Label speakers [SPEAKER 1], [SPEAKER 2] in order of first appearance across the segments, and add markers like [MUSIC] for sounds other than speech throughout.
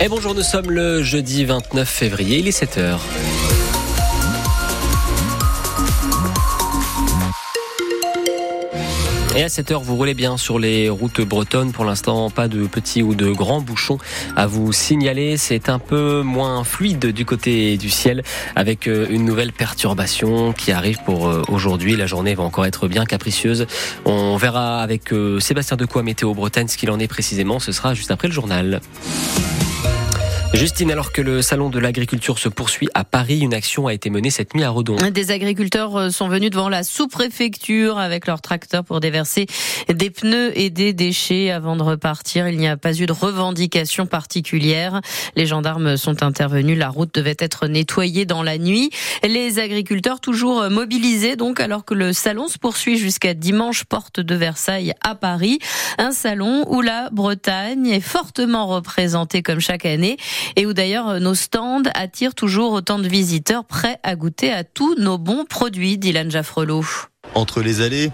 [SPEAKER 1] Et bonjour, nous sommes le jeudi 29 février, il est 7h. Et à 7 heure, vous roulez bien sur les routes bretonnes. Pour l'instant, pas de petits ou de grands bouchons à vous signaler. C'est un peu moins fluide du côté du ciel avec euh, une nouvelle perturbation qui arrive pour euh, aujourd'hui. La journée va encore être bien capricieuse. On verra avec euh, Sébastien Decoy Météo Bretagne ce qu'il en est précisément. Ce sera juste après le journal. Justine, alors que le salon de l'agriculture se poursuit à Paris, une action a été menée cette nuit à Redon.
[SPEAKER 2] Des agriculteurs euh, sont venus devant la sous-préfecture avec leurs tracteurs pour déverser des pneus et des déchets avant de repartir. Il n'y a pas eu de revendication particulière. Les gendarmes sont intervenus. La route devait être nettoyée dans la nuit. Les agriculteurs toujours mobilisés donc alors que le salon se poursuit jusqu'à dimanche porte de Versailles à Paris. Un salon où la Bretagne est fortement représentée comme chaque année et où d'ailleurs euh, nos stands attirent toujours autant de visiteurs prêts à goûter à tous nos bons produits, Dylan Jaffrelot.
[SPEAKER 3] Entre les allées,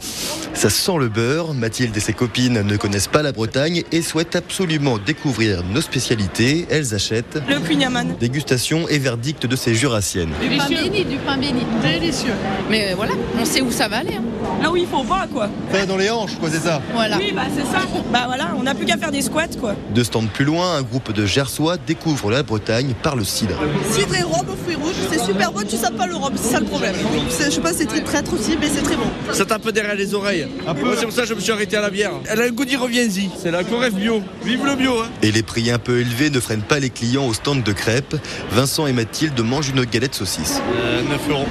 [SPEAKER 3] ça sent le beurre. Mathilde et ses copines ne connaissent pas la Bretagne et souhaitent absolument découvrir nos spécialités. Elles achètent
[SPEAKER 4] le cugnaman.
[SPEAKER 3] Dégustation et verdict de ces jurassiennes.
[SPEAKER 5] Du pain béni, du pain béni.
[SPEAKER 4] Délicieux.
[SPEAKER 5] Mais euh, voilà, on sait où ça va aller. Hein.
[SPEAKER 4] Là où il faut pas, quoi.
[SPEAKER 3] Pas dans les hanches, quoi, c'est ça
[SPEAKER 5] Voilà.
[SPEAKER 4] Oui, bah c'est ça. Bah voilà, on n'a plus qu'à faire des squats, quoi.
[SPEAKER 3] Deux stands plus loin, un groupe de Gersois découvre la Bretagne par le cidre.
[SPEAKER 6] Cidre et rhum aux fruits rouges, c'est super bon, tu sais pas le rhum, c'est ça le problème. Je sais pas, c'est très traître aussi, mais c'est très bon.
[SPEAKER 7] Ça tape derrière les oreilles. Moi, c'est pour ça que je me suis arrêté à la bière. Elle a un goût d'y reviens-y. C'est la Coref bio. Vive le bio. Hein.
[SPEAKER 3] Et les prix un peu élevés ne freinent pas les clients au stand de crêpes. Vincent et Mathilde mangent une galette saucisse.
[SPEAKER 8] Euh, 9 euros.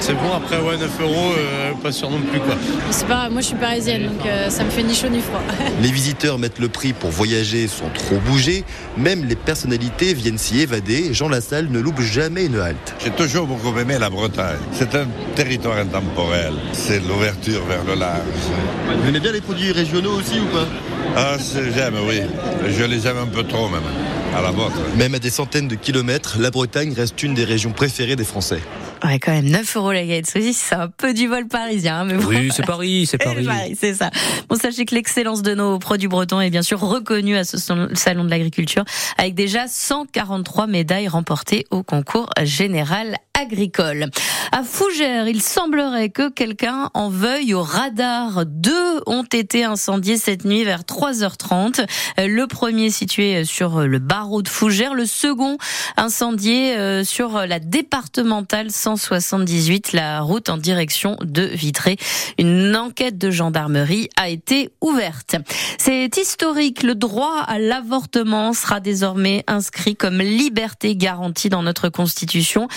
[SPEAKER 8] C'est bon, après, ouais, 9 euros, euh, pas sûr non plus, quoi.
[SPEAKER 9] C'est pas, moi je suis parisienne, donc euh, ça me fait ni chaud ni froid. [LAUGHS]
[SPEAKER 3] Les visiteurs mettent le prix pour voyager sans trop bouger. Même les personnalités viennent s'y évader. Jean Lassalle ne loupe jamais une halte.
[SPEAKER 10] J'ai toujours beaucoup aimé la Bretagne. C'est un territoire intemporel. C'est l'ouverture vers le large.
[SPEAKER 3] Vous aimez bien les produits régionaux aussi ou pas?
[SPEAKER 10] Ah, j'aime, oui. Je les aime un peu trop même. À la vôtre.
[SPEAKER 3] Même à des centaines de kilomètres, la Bretagne reste une des régions préférées des Français.
[SPEAKER 2] Ouais, quand même, 9 euros la galette saucisse, c'est un peu du vol parisien. Mais bon,
[SPEAKER 1] Oui, c'est Paris, c'est [LAUGHS] Paris.
[SPEAKER 2] Paris, c'est ça. Bon, sachez que l'excellence de nos produits bretons est bien sûr reconnue à ce salon de l'agriculture, avec déjà 143 médailles remportées au concours général agricole. À Fougères, il semblerait que quelqu'un en veuille au radar. Deux ont été incendiés cette nuit vers 3h30. Le premier situé sur le barreau de Fougères, le second incendié euh, sur la départementale 178, la route en direction de Vitré. Une enquête de gendarmerie a été ouverte. C'est historique. Le droit à l'avortement sera désormais inscrit comme liberté garantie dans notre constitution.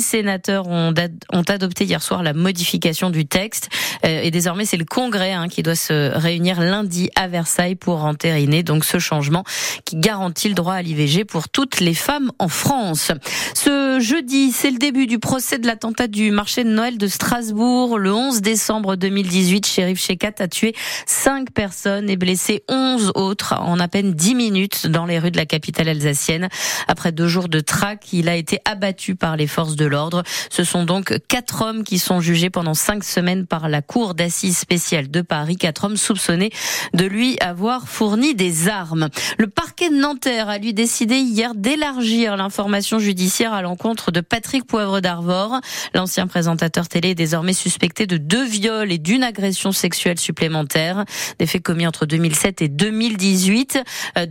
[SPEAKER 2] Sénateurs ont, ont adopté hier soir la modification du texte euh, et désormais c'est le Congrès hein, qui doit se réunir lundi à Versailles pour entériner donc ce changement qui garantit le droit à l'IVG pour toutes les femmes en France. Ce jeudi, c'est le début du procès de l'attentat du marché de Noël de Strasbourg. Le 11 décembre 2018, Shérif Shekat a tué 5 personnes et blessé 11 autres en à peine 10 minutes dans les rues de la capitale alsacienne. Après deux jours de traque, il a été abattu par les forces de l'ordre. Ce sont donc quatre hommes qui sont jugés pendant cinq semaines par la Cour d'assises spéciale de Paris. Quatre hommes soupçonnés de lui avoir fourni des armes. Le parquet de Nanterre a lui décidé hier d'élargir l'information judiciaire à l'encontre de Patrick Poivre d'Arvor. L'ancien présentateur télé est désormais suspecté de deux viols et d'une agression sexuelle supplémentaire. Des faits commis entre 2007 et 2018.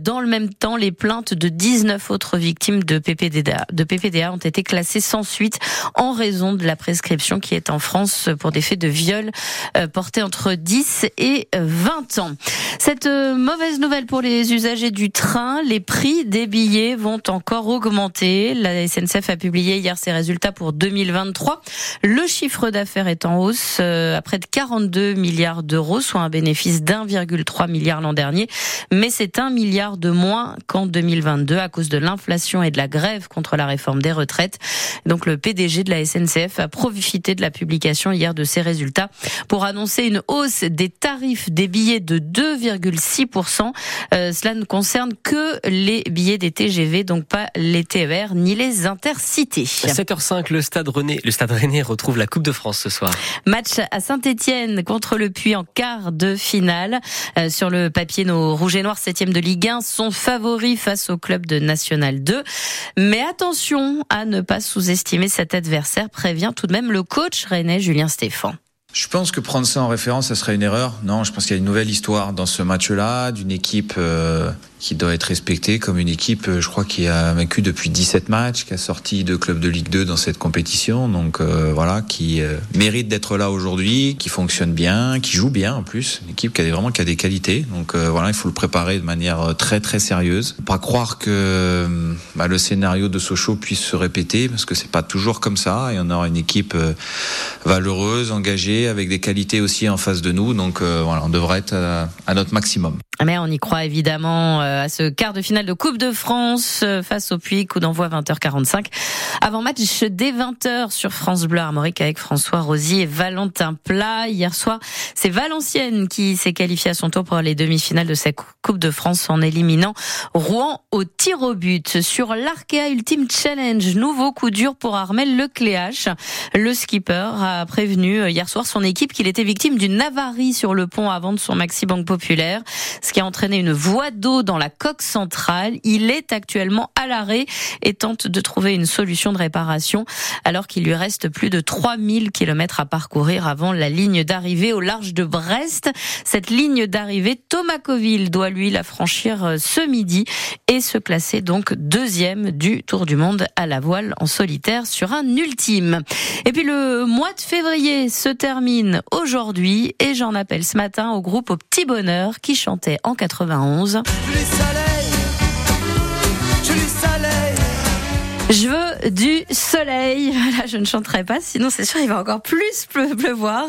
[SPEAKER 2] Dans le même temps, les plaintes de 19 autres victimes de PPDA ont été classées sans suite en raison de la prescription qui est en France pour des faits de viol euh, portés entre 10 et 20 ans. Cette euh, mauvaise nouvelle pour les usagers du train, les prix des billets vont encore augmenter. La SNCF a publié hier ses résultats pour 2023. Le chiffre d'affaires est en hausse euh, à près de 42 milliards d'euros, soit un bénéfice d'1,3 milliard l'an dernier. Mais c'est un milliard de moins qu'en 2022 à cause de l'inflation et de la grève contre la réforme des retraites. Le PDG de la SNCF a profité de la publication hier de ces résultats pour annoncer une hausse des tarifs des billets de 2,6%. Euh, cela ne concerne que les billets des TGV, donc pas les TER ni les intercités.
[SPEAKER 1] 7h05, le stade René, le stade Rennais retrouve la Coupe de France ce soir.
[SPEAKER 2] Match à Saint-Etienne contre le Puy en quart de finale. Euh, sur le papier, nos rouges et noirs, septième de Ligue 1, sont favoris face au club de National 2. Mais attention à ne pas sous-estimer cet adversaire, prévient tout de même le coach rennais Julien Stéphan.
[SPEAKER 11] Je pense que prendre ça en référence, ça serait une erreur. Non, je pense qu'il y a une nouvelle histoire dans ce match-là, d'une équipe euh, qui doit être respectée comme une équipe, euh, je crois, qui a vaincu depuis 17 matchs, qui a sorti deux clubs de Ligue 2 dans cette compétition. Donc euh, voilà, qui euh, mérite d'être là aujourd'hui, qui fonctionne bien, qui joue bien en plus. Une équipe qui a vraiment qui a des qualités. Donc euh, voilà, il faut le préparer de manière très très sérieuse. Pas croire que bah, le scénario de Sochaux puisse se répéter, parce que c'est pas toujours comme ça. Et on aura une équipe valeureuse, engagée, avec des qualités aussi en face de nous. Donc voilà, on devrait être à, à notre maximum.
[SPEAKER 2] Mais on y croit évidemment à ce quart de finale de Coupe de France face au Puy, coup d'envoi 20h45. Avant match dès 20h sur France Bleu Armorique avec François Rosy et Valentin Plat. Hier soir, c'est Valenciennes qui s'est qualifiée à son tour pour les demi-finales de cette Coupe de France en éliminant Rouen au tir au but. Sur l'Arkea Ultimate Challenge, nouveau coup dur pour Armel Lecléache. Le skipper a prévenu hier soir son équipe qu'il était victime d'une avarie sur le pont avant de son Maxi Banque Populaire ce qui a entraîné une voie d'eau dans la coque centrale. Il est actuellement à l'arrêt et tente de trouver une solution de réparation alors qu'il lui reste plus de 3000 km à parcourir avant la ligne d'arrivée au large de Brest. Cette ligne d'arrivée, Thomas Coville doit lui la franchir ce midi et se classer donc deuxième du Tour du Monde à la voile en solitaire sur un ultime. Et puis le mois de février se termine aujourd'hui et j'en appelle ce matin au groupe au petit bonheur qui chantait en 91. Je veux du soleil. [LAUGHS] Je ne chanterai pas, sinon c'est sûr il va encore plus pleuvoir.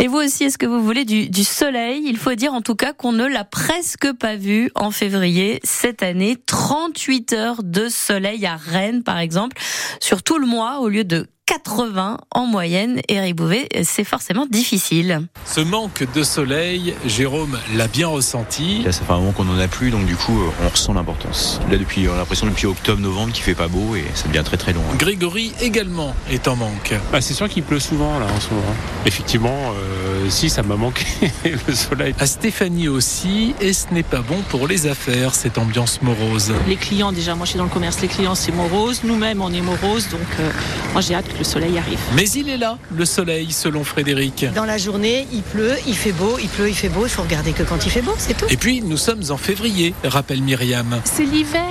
[SPEAKER 2] Et vous aussi, est-ce que vous voulez du, du soleil? Il faut dire en tout cas qu'on ne l'a presque pas vu en février cette année. 38 heures de soleil à Rennes, par exemple, sur tout le mois, au lieu de 80 en moyenne. Eric Bouvet, c'est forcément difficile.
[SPEAKER 12] Ce manque de soleil, Jérôme l'a bien ressenti.
[SPEAKER 13] Là, ça fait un moment qu'on n'en a plus, donc du coup, on ressent l'importance. Là, depuis, on a l'impression depuis octobre-novembre qu'il fait pas beau et ça devient très très long.
[SPEAKER 12] Grégory également est en manque.
[SPEAKER 14] Bah, c'est sûr qu'il pleut souvent là en ce moment. Effectivement, euh, si ça m'a manqué [LAUGHS] le soleil.
[SPEAKER 12] À Stéphanie aussi, et ce n'est pas bon pour les affaires, cette ambiance morose.
[SPEAKER 15] Les clients, déjà, moi je suis dans le commerce, les clients c'est morose, nous-mêmes on est morose, donc euh, moi j'ai hâte que le soleil arrive.
[SPEAKER 12] Mais il est là, le soleil, selon Frédéric.
[SPEAKER 16] Dans la journée, il pleut, il fait beau, il pleut, il fait beau. Il faut regarder que quand il fait beau, c'est tout.
[SPEAKER 12] Et puis, nous sommes en février, rappelle Myriam.
[SPEAKER 5] C'est l'hiver.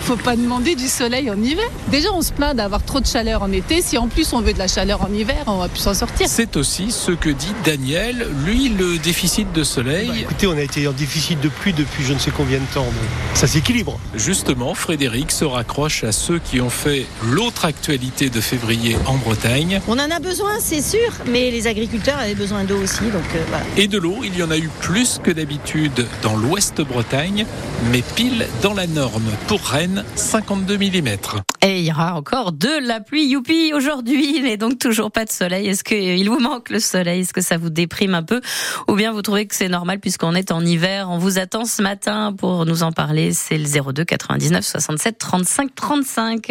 [SPEAKER 5] Faut pas demander du soleil en hiver. Déjà, on se plaint d'avoir trop de chaleur en été. Si en plus on veut de la chaleur en hiver, on va plus s'en sortir.
[SPEAKER 12] C'est aussi ce que dit Daniel. Lui, le déficit de soleil.
[SPEAKER 17] Bah, écoutez, on a été en déficit de pluie depuis je ne sais combien de temps. Donc ça s'équilibre.
[SPEAKER 12] Justement, Frédéric se raccroche à ceux qui ont fait l'autre actualité de février en Bretagne.
[SPEAKER 16] On en a besoin, c'est sûr, mais les agriculteurs avaient besoin d'eau aussi, donc euh, voilà.
[SPEAKER 12] Et de l'eau, il y en a eu plus que d'habitude dans l'ouest Bretagne, mais pile dans la norme. Pour Rennes, 52 mm.
[SPEAKER 2] Et il y aura encore de la pluie, youpi, aujourd'hui, mais donc toujours pas de soleil. Est-ce qu'il vous manque le soleil? Est-ce que ça vous déprime un peu? Ou bien vous trouvez que c'est normal puisqu'on est en hiver? On vous attend ce matin pour nous en parler. C'est le 02 99 67 35 35.